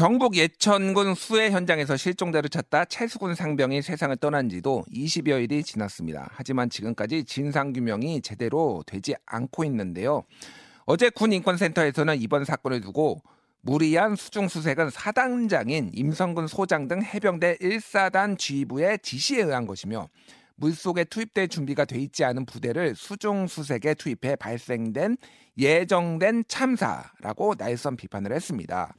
경북 예천군 수해 현장에서 실종자를 찾다 최수군 상병이 세상을 떠난 지도 20여일이 지났습니다. 하지만 지금까지 진상규명이 제대로 되지 않고 있는데요. 어제 군인권센터에서는 이번 사건을 두고 무리한 수중수색은 사단장인 임성근 소장 등 해병대 1사단 지휘부의 지시에 의한 것이며 물속에 투입될 준비가 돼 있지 않은 부대를 수중수색에 투입해 발생된 예정된 참사라고 날선 비판을 했습니다.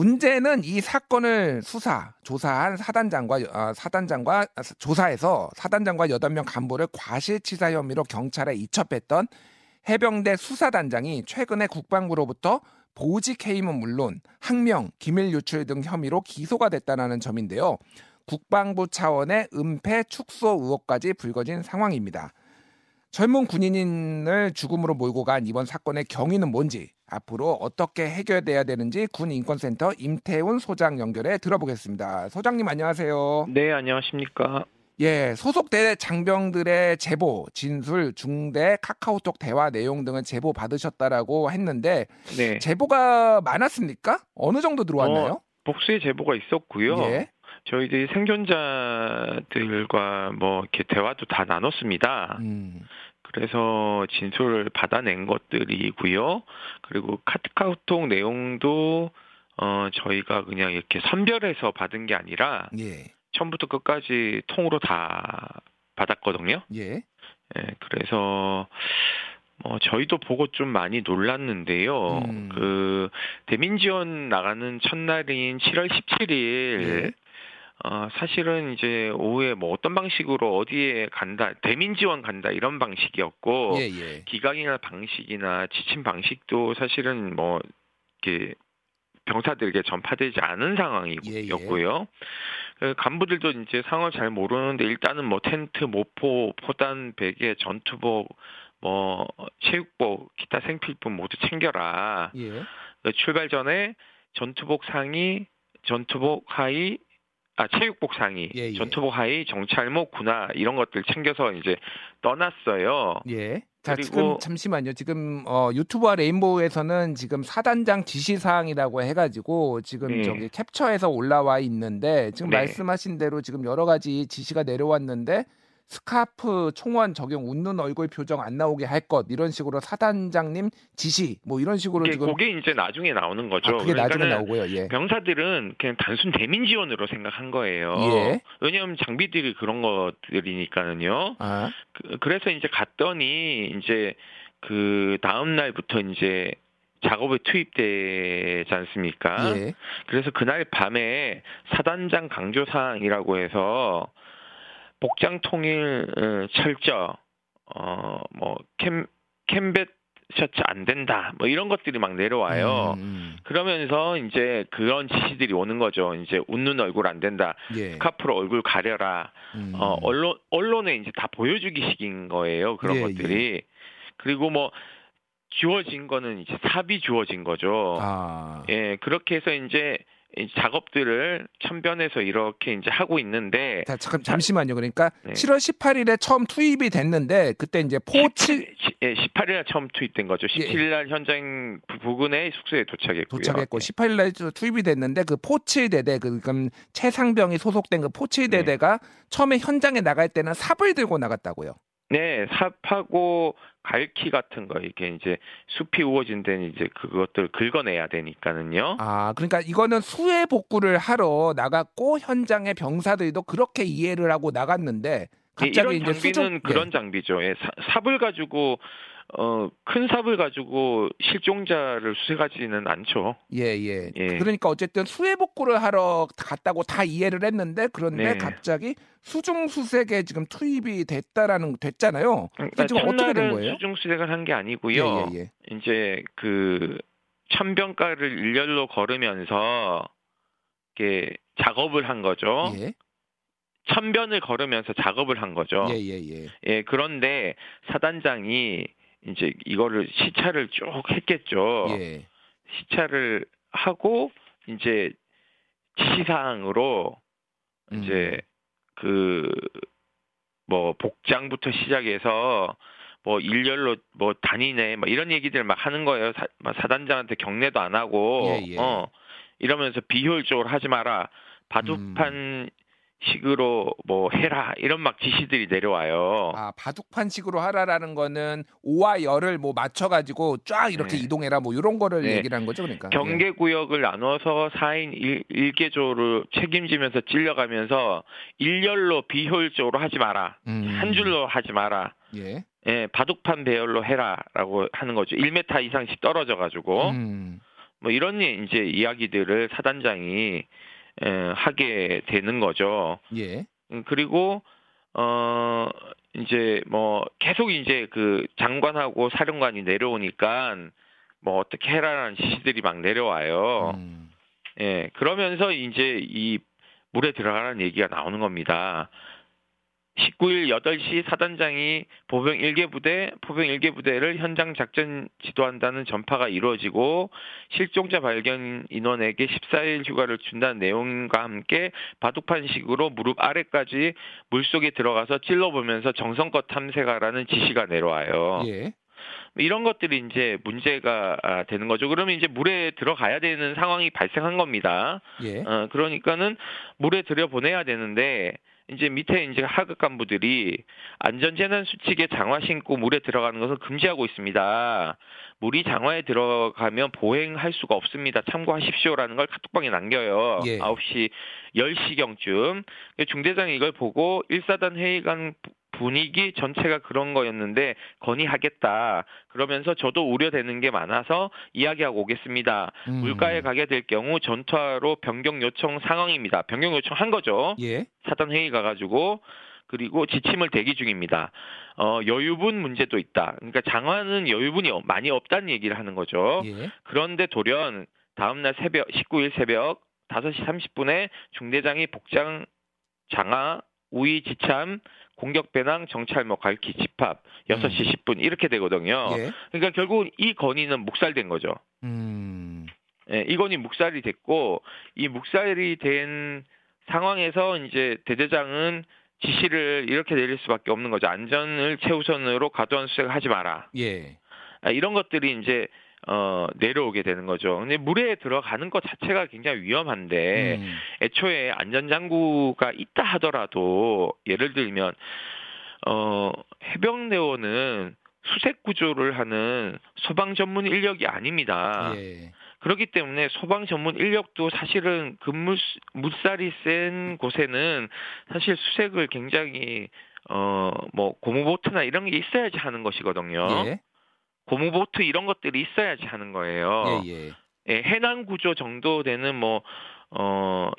문제는 이 사건을 수사, 조사한 사단장과 어, 사단장과 조사해서 사단장과 8명 간부를 과실치사 혐의로 경찰에 이첩했던 해병대 수사단장이 최근에 국방부로부터 보직 해임은 물론 항명, 기밀 유출 등 혐의로 기소가 됐다는 점인데요. 국방부 차원의 은폐 축소 의혹까지 불거진 상황입니다. 젊은 군인을 죽음으로 몰고 간 이번 사건의 경위는 뭔지 앞으로 어떻게 해결돼야 되는지 군인권센터 임태훈 소장 연결해 들어보겠습니다. 소장님 안녕하세요. 네, 안녕하십니까. 예, 소속대 장병들의 제보, 진술, 중대, 카카오톡 대화 내용 등을 제보 받으셨다라고 했는데 네. 제보가 많았습니까? 어느 정도 들어왔나요? 어, 복수의 제보가 있었고요. 예. 저희들이 생존자들과 뭐 이렇게 대화도 다 나눴습니다. 음. 그래서 진술을 받아낸 것들이고요. 그리고 카카오톡 내용도 어 저희가 그냥 이렇게 선별해서 받은 게 아니라 예. 처음부터 끝까지 통으로 다 받았거든요. 예. 예 그래서 뭐 저희도 보고 좀 많이 놀랐는데요. 음. 그 대민 지원 나가는 첫날인 7월 17일 예. 어, 사실은 이제 오후에 뭐 어떤 방식으로 어디에 간다, 대민 지원 간다 이런 방식이었고 예, 예. 기강이나 방식이나 지침 방식도 사실은 뭐 이렇게 병사들에게 전파되지 않은 상황이었고요. 예, 예. 그 간부들도 이제 상황을 잘 모르는데 일단은 뭐 텐트, 모포, 포단, 베개, 전투복, 뭐 체육복, 기타 생필품 모두 챙겨라. 예. 그 출발 전에 전투복 상의, 전투복 하의, 아 체육복 상의, 예, 예. 전투복 하의, 정찰목, 군화 이런 것들 챙겨서 이제 떠났어요. 예. 자, 지금 잠시만요. 지금 어, 유튜브와 레인보우에서는 지금 사단장 지시 사항이라고 해가지고 지금 네. 저기 캡처해서 올라와 있는데 지금 네. 말씀하신 대로 지금 여러 가지 지시가 내려왔는데 스카프 총원 적용 웃는 얼굴 표정 안 나오게 할 것 이런 식으로 사단장님 지시 뭐 이런 식으로 지금 그게 이제 나중에 나오는 거죠. 아, 그게 나중에 나오고요. 예. 병사들은 그냥 단순 대민 지원으로 생각한 거예요. 예. 왜냐하면 장비들이 그런 것들이니까는요. 아. 그, 래서 이제 갔더니 이제 그 다음 날부터 이제 작업에 투입되지 않습니까? 예. 그래서 그날 밤에 사단장 강조 사항이라고 해서 복장 통일 어, 철저 어뭐 캠 캠벳 셔츠 안 된다 뭐 이런 것들이 막 내려와요. 음, 음. 그러면서 이제 그런 지시들이 오는 거죠. 이제 웃는 얼굴 안 된다. 예. 스카프로 얼굴 가려라. 음. 어 언론 언론에 이제 다 보여주기식인 거예요. 그런 예, 것들이. 예. 그리고 뭐 주어진 거는 이제 삽이 주어진 거죠. 아. 예, 그렇게 해서 이제 작업들을 천변에서 이렇게 이제 하고 있는데 자, 잠깐 잠시만요. 그러니까 네. 7월 18일에 처음 투입이 됐는데 그때 이제 포7 18, 예, 18일에 처음 투입된 거죠. 17일 날 예. 현장 부근에 숙소에 도착했고요. 도착했고 네. 18일 날 투입이 됐는데 그 포7 대대 그 그럼 채상병이 소속된 그 포7 네. 대대가 네. 처음에 현장에 나갈 때는 삽을 들고 나갔다고요. 네, 삽하고 갈키 같은 거 이게 이제 숲이 우거진 데는 이제 그것들 긁어내야 되니까는요. 아, 그러니까 이거는 수해 복구를 하러 나갔고 현장의 병사들도 그렇게 이해를 하고 나갔는데 갑자기 예, 이런 장비는 수정... 그런 예. 장비죠. 예, 사, 삽을 가지고 어, 큰 삽을 가지고 실종자를 수색하지는 않죠. 예, 예, 예. 그러니까 어쨌든 수해 복구를 하러 갔다고 다 이해를 했는데 그런데 네. 갑자기 수중 수색에 지금 투입이 됐다라는 됐잖아요. 그러니까 지금 어떻게 된 거예요? 수중 수색을 한 게 아니고요. 예, 예, 예. 이제 그 천병가를 일렬로 걸으면서 이렇게 작업을 한 거죠. 예. 천변을 걸으면서 작업을 한 거죠. 예, 예, 예. 예, 그런데 사단장이 이제 이거를 시차를 쭉 했겠죠. 예. 시차를 하고 이제 지시사항으로 음. 이제 그 뭐 복장부터 시작해서 뭐 일렬로 뭐 다니네 뭐 이런 얘기들 막 하는 거예요. 사, 뭐 사단장한테 경례도 안 하고 예, 예. 어 이러면서 비효율적으로 하지 마라. 바둑판 음. 식으로 뭐 해라 이런 막 지시들이 내려와요. 아 바둑판식으로 하라라는 거는 오와 열을 뭐 맞춰가지고 쫙 이렇게 네. 이동해라 뭐 이런 거를 네. 얘기를 한 거죠, 그러니까. 경계 구역을 나눠서 4인 1, 개조를 책임지면서 찔려가면서 일렬로 비효율적으로 하지 마라, 음. 한 줄로 하지 마라. 예. 예, 바둑판 배열로 해라라고 하는 거죠. 1m 이상씩 떨어져 가지고 음. 뭐 이런 이제 이야기들을 사단장이 에, 하게 되는 거죠. 예. 음, 그리고 어 이제 뭐 계속 이제 그 장관하고 사령관이 내려오니까 뭐 어떻게 해라라는 지시들이 막 내려와요. 음. 예, 그러면서 이제 이 물에 들어가라는 얘기가 나오는 겁니다. 19일 8시 사단장이 보병 1개 부대, 포병 1개 부대를 현장 작전 지도한다는 전파가 이루어지고 실종자 발견 인원에게 14일 휴가를 준다는 내용과 함께 바둑판식으로 무릎 아래까지 물속에 들어가서 찔러보면서 정성껏 탐색하라는 지시가 내려와요. 예. 이런 것들이 이제 문제가 아, 되는 거죠. 그러면 이제 물에 들어가야 되는 상황이 발생한 겁니다. 예. 어, 그러니까는 물에 들여보내야 되는데 이제 밑에 이제 하급 간부들이 안전재난 수칙에 장화 신고 물에 들어가는 것을 금지하고 있습니다. 물이 장화에 들어가면 보행할 수가 없습니다. 참고하십시오라는 걸 카톡방에 남겨요. 예. 9시 10시경쯤 중대장이 이걸 보고 1사단 회의관 분위기 전체가 그런 거였는데 건의하겠다. 그러면서 저도 우려되는 게 많아서 이야기하고 오겠습니다. 음. 물가에 가게 될 경우 전투하로 변경 요청 상황입니다. 변경 요청한 거죠. 예. 사단 회의 가가지고 그리고 지침을 대기 중입니다. 어, 여유분 문제도 있다. 그러니까 장화는 여유분이 많이 없다는 얘기를 하는 거죠. 예. 그런데 돌연 다음날 새벽 19일 새벽 5시 30분에 중대장이 복장 장화 우위 지참 공격 배낭 정찰목 갈키 집합 6시 음. 10분 이렇게 되거든요. 예. 그러니까 결국 이 건의는 묵살된 거죠. 음. 예, 이 건이 묵살이 됐고 이 묵살이 된 상황에서 이제 대대장은 지시를 이렇게 내릴 수밖에 없는 거죠. 안전을 최우선으로 과도한 수색을 하지 마라. 예. 아, 이런 것들이 이제 어, 내려오게 되는 거죠. 근데 물에 들어가는 것 자체가 굉장히 위험한데 음. 애초에 안전장구가 있다 하더라도 예를 들면 어, 해병대원은 수색 구조를 하는 소방 전문 인력이 아닙니다. 예. 그렇기 때문에 소방 전문 인력도 사실은 근무 물살이 센 곳에는 사실 수색을 굉장히 어 뭐 고무보트나 이런 게 있어야지 하는 것이거든요. 예. 고무보트 이런 것들이 있어야지 하는 거예요. 예, 예. 예 해난 구조 정도 되는 뭐 어.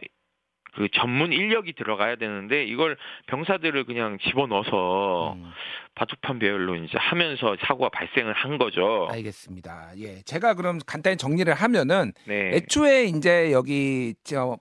그 전문 인력이 들어가야 되는데 이걸 병사들을 그냥 집어넣어서 음. 바둑판 배열로 이제 하면서 사고가 발생을 한 거죠. 알겠습니다. 예. 제가 그럼 간단히 정리를 하면은 네. 애초에 이제 여기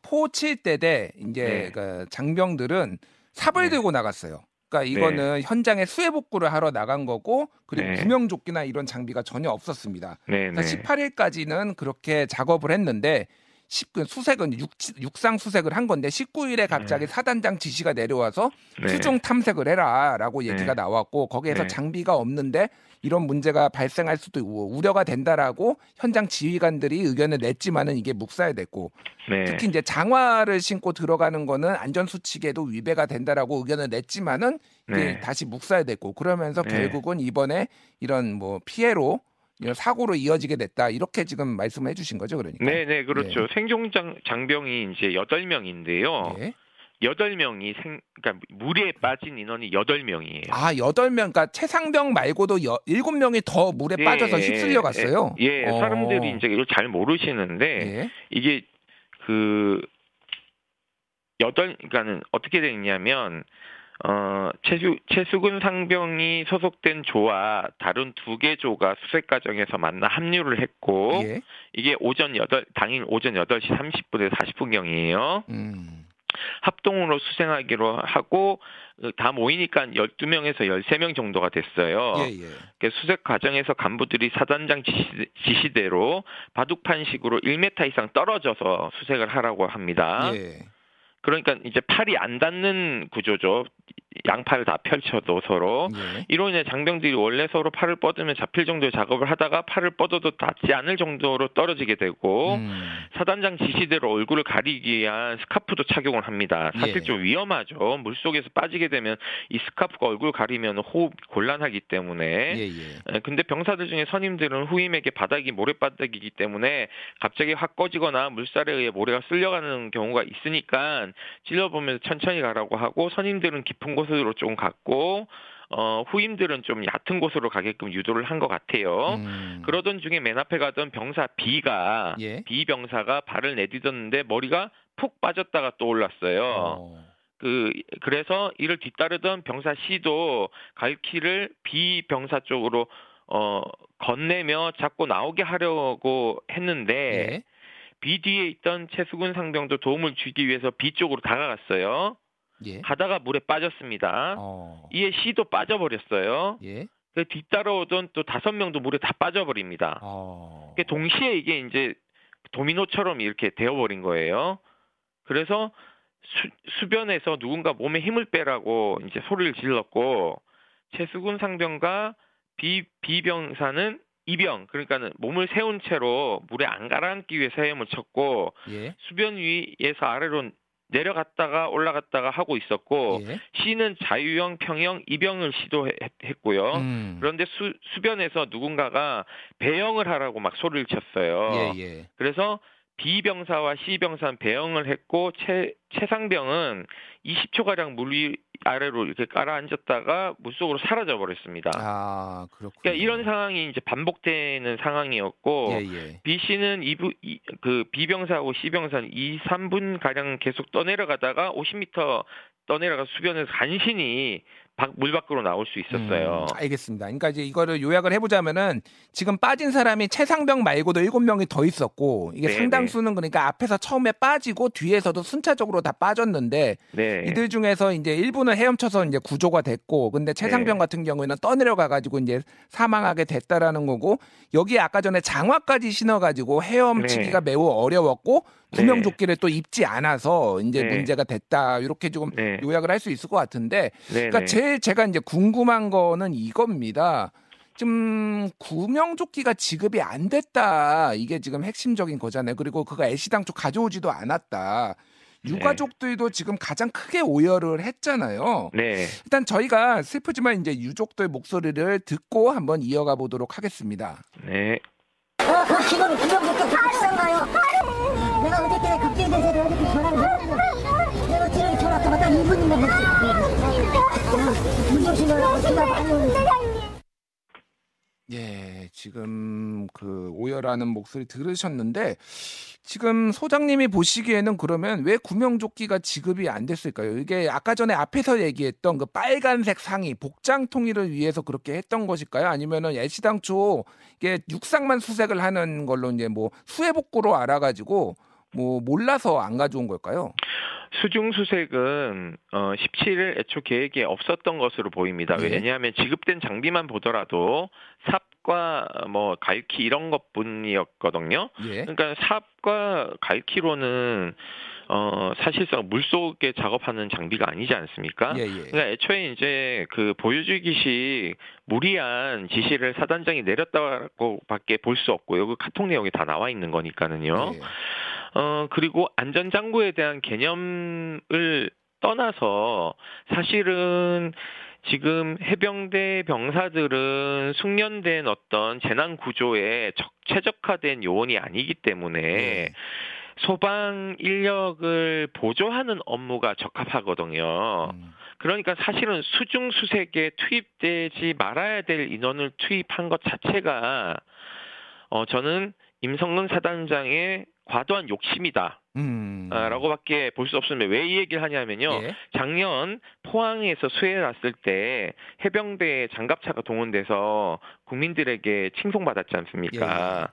포 칠 때 대 이제 네. 그 장병들은 삽을 네. 들고 나갔어요. 그러니까 이거는 네. 현장에 수해 복구를 하러 나간 거고 그리고 네. 구명조끼나 이런 장비가 전혀 없었습니다. 네, 그러니까 18일까지는 그렇게 작업을 했는데 10, 그 수색은 육, 육상 수색을 한 건데 19일에 갑자기 네. 사단장 지시가 내려와서 네. 수중 탐색을 해라라고 얘기가 네. 나왔고 거기에서 네. 장비가 없는데 이런 문제가 발생할 수도 있고 우려가 된다라고 현장 지휘관들이 의견을 냈지만은 이게 묵살됐고 네. 특히 이제 장화를 신고 들어가는 거는 안전 수칙에도 위배가 된다라고 의견을 냈지만은 이게 다시 묵살됐고 그러면서 결국은 이번에 이런 뭐 피해로 사고로 이어지게 됐다 이렇게 지금 말씀해 주신 거죠, 그러니까. 네, 네, 그렇죠. 예. 생존장 장병이 이제 여덟 명인데요. 예. 여덟 명이 생, 그러니까 물에 빠진 인원이 여덟 명이에요. 아, 여덟 명, 그러니까 최상병 말고도 일곱 명이 더 물에 예, 빠져서 휩쓸려 갔어요. 예, 예 어. 사람들이 이제 이걸 잘 모르시는데 예. 이게 그 여덟, 그러니까는 어떻게 되냐면 어, 최수, 최수근 상병이 소속된 조와 다른 두 개 조가 수색 과정에서 만나 합류를 했고, 예. 이게 오전 8, 당일 오전 8시 30분에서 40분경이에요. 음. 합동으로 수생하기로 하고, 다 모이니까 12명에서 13명 정도가 됐어요. 예, 예. 수색 과정에서 간부들이 사단장 지시, 대로 바둑판식으로 1m 이상 떨어져서 수색을 하라고 합니다. 예. 그러니까 이제 팔이 안 닿는 구조죠. 양팔을 다 펼쳐도 서로 예. 이로 인해 장병들이 원래 서로 팔을 뻗으면 잡힐 정도의 작업을 하다가 팔을 뻗어도 닿지 않을 정도로 떨어지게 되고 음. 사단장 지시대로 얼굴을 가리기 위한 스카프도 착용을 합니다. 사실 예. 좀 위험하죠. 물 속에서 빠지게 되면 이 스카프가 얼굴 가리면 호흡 곤란하기 때문에. 예, 예. 근데 병사들 중에 선임들은 후임에게 바닥이 모래바닥이기 때문에 갑자기 확 꺼지거나 물살에 의해 모래가 쓸려가는 경우가 있으니까 찔러보면서 천천히 가라고 하고 선임들은 깊은 곳으로 좀 갔고 어, 후임들은 좀 얕은 곳으로 가게끔 유도를 한 것 같아요. 음. 그러던 중에 맨 앞에 가던 병사 B가 예? B 병사가 발을 내딛었는데 머리가 푹 빠졌다가 또 올랐어요. 어. 그 그래서 이를 뒤따르던 병사 C도 갈키를 B 병사 쪽으로 어 건네며 자꾸 나오게 하려고 했는데 예? B 뒤에 있던 최수근 상병도 도움을 주기 위해서 B 쪽으로 다가갔어요. 예. 하다가 물에 빠졌습니다. 어. 이에 C도 빠져버렸어요. 예. 그 뒤따라오던 또 다섯 명도 물에 다 빠져버립니다. 어. 동시에 이게 이제 도미노처럼 이렇게 되어버린 거예요. 그래서 수, 변에서 누군가 몸에 힘을 빼라고 이제 소리를 질렀고 최수근 상병과 비 비병사는 이병 그러니까는 몸을 세운 채로 물에 안 가라앉기 위해 서 헤엄을 쳤고 예. 수변 위에서 아래로 내려갔다가 올라갔다가 하고 있었고 예. C는 자유형, 평형, 이병을 시도했고요. 음. 그런데 수, 수변에서 누군가가 배영을 하라고 막 소리를 쳤어요. 예, 예. 그래서 B병사와 C병사는 배영을 했고 최, 최상병은 20초가량 물위 아래로 이렇게 깔아앉았다가 물속으로 사라져 버렸습니다. 아, 그렇군요. 그러니까 이런 상황이 이제 반복되는 상황이었고 예, 예. B 씨는 이부 이, 그 B병사하고 C병사는 2, 3분 가량 계속 떠내려가다가 50m 떠내려가 수변에서 간신히 물 밖으로 나올 수 있었어요. 음, 알겠습니다. 그러니까 이제 이거를 요약을 해보자면은 지금 빠진 사람이 최상병 말고도 일곱 명이 더 있었고 이게 네 상당수는 그러니까 앞에서 처음에 빠지고 뒤에서도 순차적으로 다 빠졌는데 네. 이들 중에서 이제 일부는 헤엄쳐서 이제 구조가 됐고 근데 최상병 네. 같은 경우에는 떠내려가 가지고 이제 사망하게 됐다라는 거고 여기에 아까 전에 장화까지 신어가지고 헤엄치기가 네. 매우 어려웠고 구명조끼를 네. 또 입지 않아서 이제 네. 문제가 됐다 이렇게 조금 네. 요약을 할 수 있을 것 같은데 그러니까 제일 제가 이제 궁금한 거는 이겁니다. 좀 구명조끼가 지급이 안 됐다 이게 지금 핵심적인 거잖아요. 그리고 그가 애시당초 가져오지도 않았다. 유가족들도 네. 지금 가장 크게 오열을 했잖아요. 네. 일단 저희가 슬프지만 이제 유족들 목소리를 듣고 한번 이어가 보도록 하겠습니다. 네. 어, 그 기본 구명조끼 다 비싼가요? 내가 어저께 대세를 어저께 전화를 했는데 내가 지금 전화 왔다 2분이나 예, 지금 그 오열하는 목소리 들으셨는데 지금 소장님이 보시기에는 그러면 왜 구명조끼가 지급이 안 됐을까요? 이게 아까 전에 앞에서 얘기했던 그 빨간색 상의 복장 통일을 위해서 그렇게 했던 것일까요? 아니면은 애시당초 이게 육상만 수색을 하는 걸로 이제 뭐 수해복구로 알아가지고 뭐 몰라서 안 가져온 걸까요? 수중 수색은 어 17일 애초 계획에 없었던 것으로 보입니다. 네. 왜냐하면 지급된 장비만 보더라도 삽과 뭐 갈키 이런 것뿐이었거든요. 예. 그러니까 삽과 갈키로는 어, 사실상 물 속에 작업하는 장비가 아니지 않습니까? 예, 예. 그러니까 애초에 이제 그 보유주기식 무리한 지시를 사단장이 내렸다고 밖에 볼 수 없고요. 그 카톡 내용이 다 나와 있는 거니까는요. 예. 어, 그리고 안전장구에 대한 개념을 떠나서 사실은 지금 해병대 병사들은 숙련된 어떤 재난 구조에 적, 최적화된 요원이 아니기 때문에 네. 소방 인력을 보조하는 업무가 적합하거든요. 음. 그러니까 사실은 수중 수색에 투입되지 말아야 될 인원을 투입한 것 자체가 어 저는 임성근 사단장의 과도한 욕심이다. 음. 아, 라고밖에 볼 수 없으면 왜이 얘기를 하냐면요. 예. 작년 포항에서 수해 났을 때 해병대 장갑차가 동원돼서 국민들에게 칭송받았지 않습니까? 예.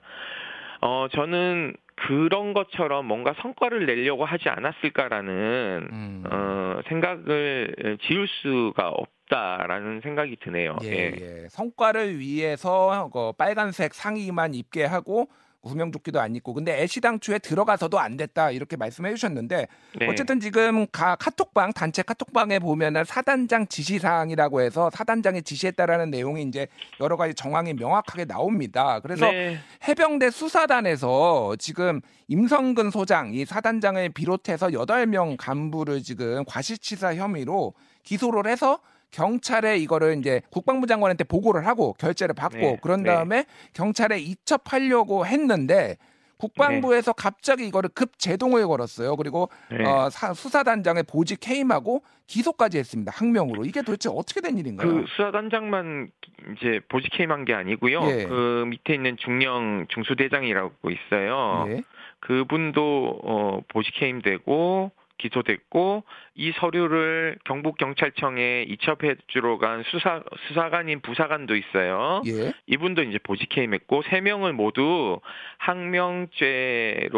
어, 저는 그런 것처럼 뭔가 성과를 내려고 하지 않았을까라는 음. 어, 생각을 지울 수가 없 다라는 생각이 드네요. 예, 예. 예. 성과를 위해서 그 빨간색 상의만 입게 하고 구명조끼도 안 입고 근데 애시 당초에 들어가서도 안 됐다 이렇게 말씀해 주셨는데 네. 어쨌든 지금 가, 카톡방 단체 카톡방에 보면은 사단장 지시 사항이라고 해서 사단장이 지시했다라는 내용이 이제 여러 가지 정황이 명확하게 나옵니다. 그래서 네. 해병대 수사단에서 지금 임성근 소장 이 사단장을 비롯해서 여덟 명 간부를 지금 과실치사 혐의로 기소를 해서 경찰에 이거를 이제 국방부 장관한테 보고를 하고 결재를 받고 네, 그런 네. 다음에 경찰에 이첩하려고 했는데 국방부에서 갑자기 이거를 급 제동을 걸었어요. 그리고 네. 어, 사- 수사단장의 보직 해임하고 기소까지 했습니다. 항명으로. 이게 도대체 어떻게 된 일인가요? 그 수사단장만 이제 보직 해임한 게 아니고요. 예. 그 밑에 있는 중령 중수대장이라고 있어요. 예. 그분도 어, 보직 해임되고 기소됐고 이 서류를 경북 경찰청에 이첩해 주러 간 수사 수사관인 부사관도 있어요. 예. 이분도 이제 보직 해임했고 세 명을 모두 항명죄로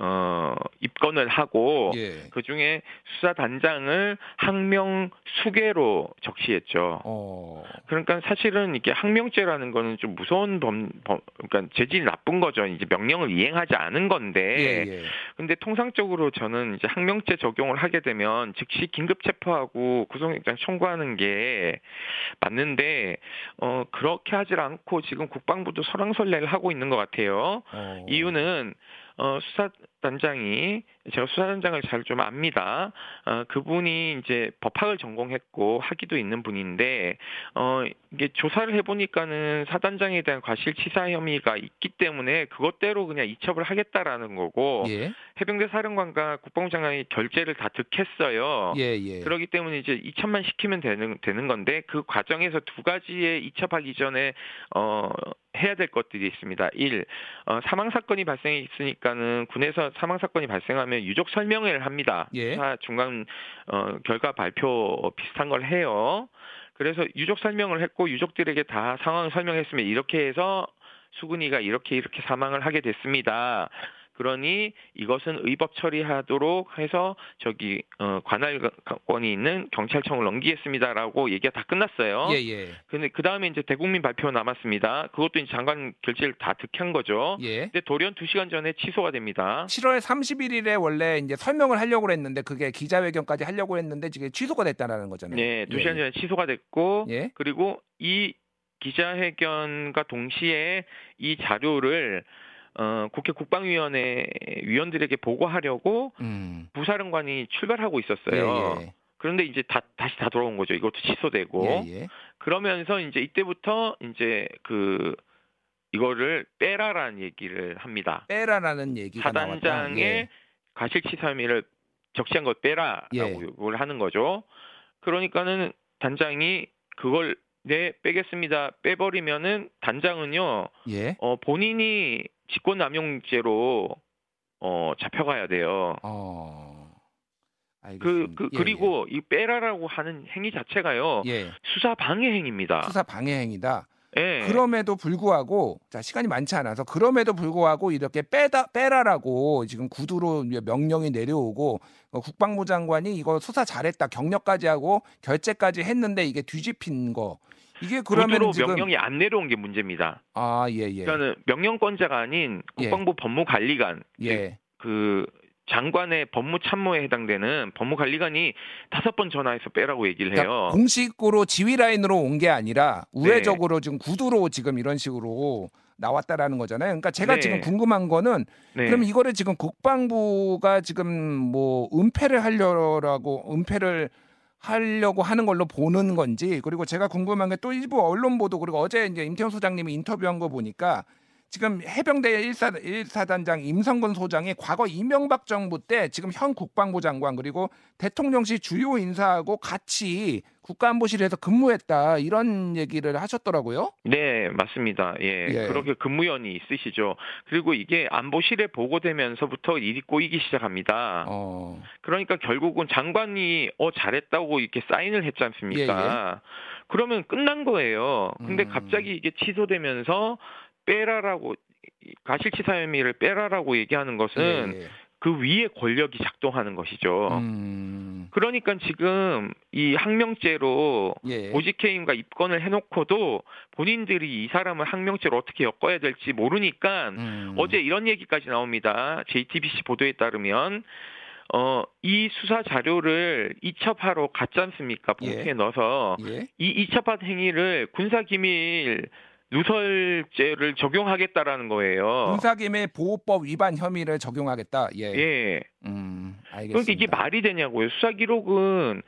어 입건을 하고 예. 그 중에 수사 단장을 항명 수괴로 적시했죠. 어. 그러니까 사실은 이게 항명죄라는 거는 좀 무서운 범, 범 그러니까 재질이 나쁜 거죠. 이제 명령을 이행하지 않은 건데. 예, 예. 근데 통상적으로 저는 이제 항명죄 적용을 하게 되면 즉시 긴급 체포하고 구속영장 청구하는 게 맞는데 어 그렇게 하질 않고 지금 국방부도 설왕설래를 하고 있는 것 같아요. 어. 이유는 어, 수사 단장이 제가 수사단장을 잘 좀 압니다. 어, 그분이 이제 법학을 전공했고 학위도 있는 분인데 어, 이게 조사를 해보니까는 사단장에 대한 과실치사 혐의가 있기 때문에 그것대로 그냥 이첩을 하겠다라는 거고 예. 해병대 사령관과 국방부 장관이 결재를 다 득했어요. 예, 예. 그러기 때문에 이제 이첩만 시키면 되는 되는 건데 그 과정에서 두 가지의 이첩하기 전에 어 해야 될 것들이 있습니다. 1. 어, 사망 사건이 발생해 있으니까는 군에서 사망 사건이 발생하면 유족 설명회를 합니다. 예. 중간 어, 결과 발표 비슷한 걸 해요. 그래서 유족 설명을 했고 유족들에게 다 상황을 설명했으면 이렇게 해서 수근이가 이렇게 이렇게 사망을 하게 됐습니다. 그러니 이것은 의법 처리하도록 해서 저기 어, 관할권이 있는 경찰청을 넘기겠습니다라고 얘기가 다 끝났어요. 예, 예. 근데 그 다음에 이제 대국민 발표 남았습니다. 그것도 이제 장관 결재를 다 득한 거죠. 예. 근데 돌연 두 시간 전에 취소가 됩니다. 7월 31일에 원래 이제 설명을 하려고 했는데 그게 기자회견까지 하려고 했는데 지금 취소가 됐다라는 거잖아요. 네, 두 예, 시간 전에 취소가 됐고 예. 그리고 이 기자회견과 동시에 이 자료를 어, 국회 국방위원회 위원들에게 보고하려고 음. 부사령관이 출발하고 있었어요. 예, 예. 그런데 이제 다 다시 다 돌아온 거죠. 이것도 취소되고 예, 예. 그러면서 이제 이때부터 이제 그 이거를 빼라라는 얘기를 합니다. 빼라라는 얘기가. 사단장의 예. 과실치사 혐의를 적시한 걸 빼라라고 예. 요구를 하는 거죠. 그러니까는 단장이 그걸 네 빼겠습니다. 빼버리면은 단장은요 예. 어, 본인이 직권남용죄로 어, 잡혀가야 돼요. 어. 그. 그 예, 그리고 이 빼라라고 하는 행위 자체가요 예. 예. 수사 방해 행위입니다. 수사 방해 행위다. 예. 그럼에도 불구하고 자 시간이 많지 않아서 그럼에도 불구하고 이렇게 빼다 빼라라고 지금 구두로 명령이 내려오고 어, 국방부 장관이 이거 수사 잘했다 경력까지 하고 결재까지 했는데 이게 뒤집힌 거 이게 그러면 지금 명령이 안 내려온 게 문제입니다. 아 예 예. 그러니까는 명령권자가 아닌 국방부 법무관리관 예. 그 장관의 법무참모에 해당되는 법무관리관이 다섯 번 전화해서 빼라고 얘기를 그러니까 해요. 공식으로 지휘 라인으로 온 게 아니라 네. 우회적으로 지금 구두로 지금 이런 식으로 나왔다라는 거잖아요. 그러니까 제가 네. 지금 궁금한 거는 네. 그럼 이거를 지금 국방부가 지금 뭐 은폐를 하려고 은폐를 하려고 하는 걸로 보는 건지 그리고 제가 궁금한 게 또 일부 언론 보도 그리고 어제 이제 임태훈 소장님이 인터뷰한 거 보니까 지금 해병대 1사, 1사단장 임성근 소장이 과거 이명박 정부 때 지금 현 국방부 장관 그리고 대통령실 주요 인사하고 같이 국가안보실에서 근무했다 이런 얘기를 하셨더라고요. 네, 맞습니다. 예, 예. 그렇게 근무연이 있으시죠. 그리고 이게 안보실에 보고되면서부터 일이 꼬이기 시작합니다. 어. 그러니까 결국은 장관이 어 잘했다고 이렇게 사인을 했지 않습니까? 그러면 끝난 거예요. 근데 음. 갑자기 이게 취소되면서 빼라라고 이- 과실치사 혐의를 빼라라고 얘기하는 것은 예, 예. 그 위에 권력이 작동하는 것이죠. 음. 그러니까 지금 이 항명죄로 예. 보직해임과 입건을 해놓고도 본인들이 이 사람을 항명죄로 어떻게 엮어야 될지 모르니까 음. 어제 이런 얘기까지 나옵니다. JTBC 보도에 따르면 어, 이 수사 자료를 이첩하러 갔지 않습니까? 봉투에 예. 넣어서 예. 이 이첩한 행위를 군사기밀 누설죄를 적용하겠다라는 거예요. 군사기밀 보호법 위반 혐의를 적용하겠다. 예. 예. 음, 알겠습니다. 그러니까 이게 말이 되냐고요. 수사 기록은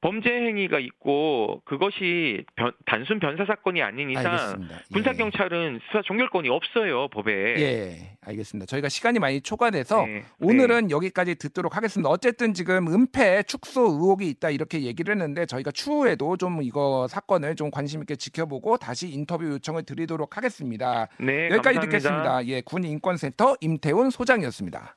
범죄 행위가 있고 그것이 변, 단순 변사 사건이 아닌 이상 알겠습니다. 군사 예. 경찰은 수사 종결권이 없어요 법에. 예, 알겠습니다. 저희가 시간이 많이 초과돼서 네. 오늘은 네. 여기까지 듣도록 하겠습니다. 어쨌든 지금 은폐 축소 의혹이 있다 이렇게 얘기를 했는데 저희가 추후에도 좀 이거 사건을 좀 관심 있게 지켜보고 다시 인터뷰 요청을 드리도록 하겠습니다. 네, 여기까지 감사합니다. 듣겠습니다. 예, 군 인권센터 임태훈 소장이었습니다.